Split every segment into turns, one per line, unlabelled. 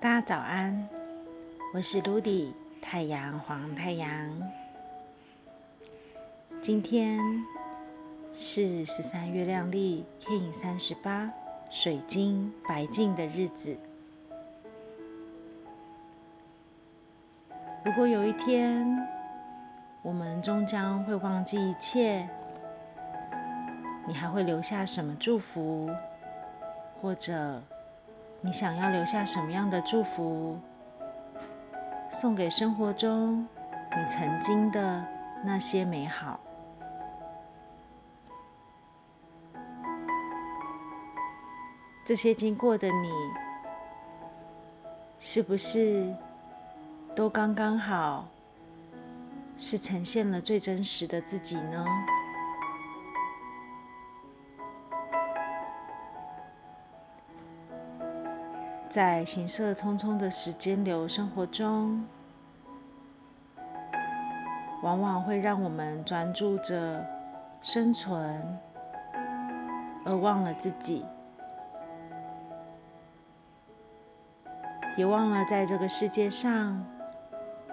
大家早安，我是 Ludy 太阳黄太阳。今天是十三月亮历 King 三十八水晶白净的日子。如果有一天我们终将会忘记一切，你还会留下什么祝福，或者？你想要留下什么样的祝福，送给生活中你曾经的那些美好？这些经过的你，是不是都刚刚好，是呈现了最真实的自己呢？在行色匆匆的时间流生活中，往往会让我们专注着生存，而忘了自己，也忘了在这个世界上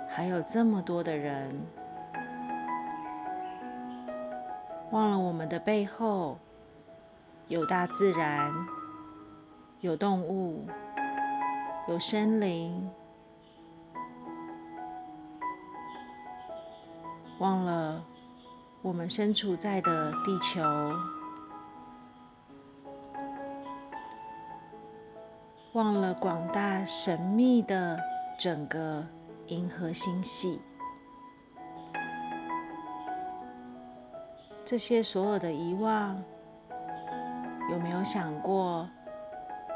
还有这么多的人，忘了我们的背后有大自然，有动物。有森林，忘了我们身处在的地球，忘了广大神秘的整个银河星系。这些所有的遗忘，有没有想过？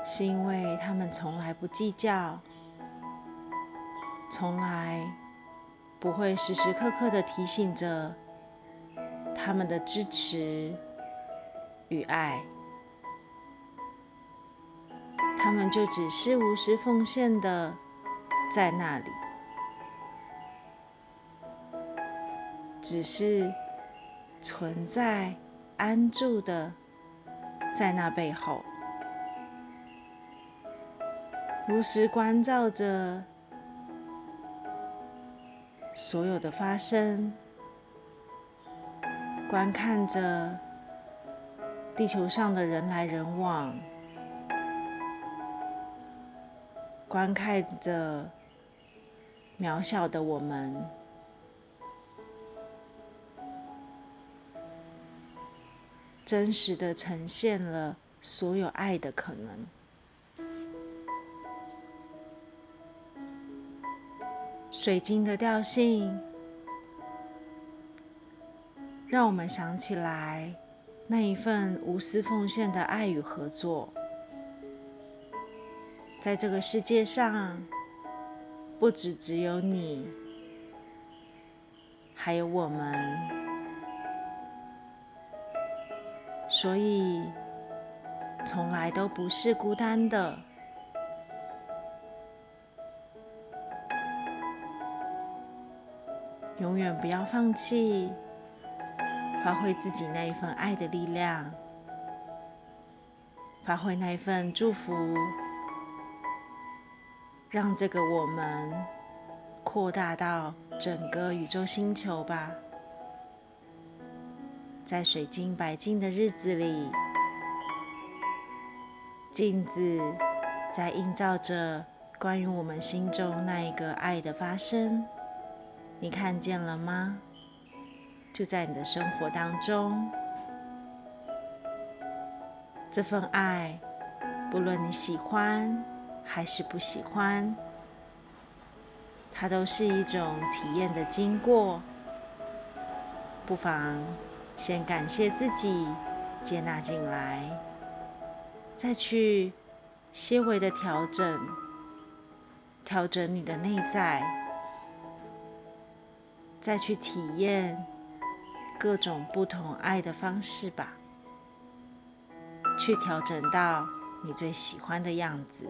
是因为他们从来不计较，从来不会时时刻刻的提醒着他们的支持与爱，他们就只是无私奉献的在那里，只是存在安住的在那背后。如实关照着所有的发生，观看着地球上的人来人往，观看着渺小的我们，真实的呈现了所有爱的可能。水晶的调性，让我们想起来那一份无私奉献的爱与合作。在这个世界上，不只只有你，还有我们，所以从来都不是孤单的。永远不要放弃，发挥自己那一份爱的力量，发挥那一份祝福，让这个我们扩大到整个宇宙星球吧。在水晶白净的日子里，镜子在映照着关于我们心中那一个爱的发生。你看见了吗？就在你的生活当中，这份爱，不论你喜欢还是不喜欢，它都是一种体验的经过。不妨先感谢自己接纳进来，再去些微的调整，调整你的内在。再去体验各种不同爱的方式吧，去调整到你最喜欢的样子。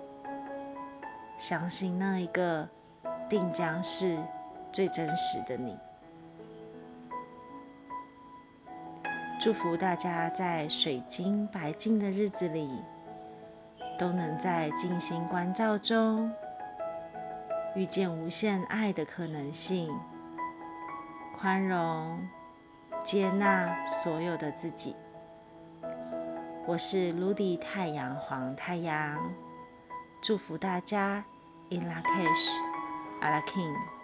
相信那一个定将是最真实的你。祝福大家在水晶白净的日子里，都能在静心关照中遇见无限爱的可能性，宽容、接纳所有的自己。我是卢迪太阳黄太阳，祝福大家 In La Cash, a la King。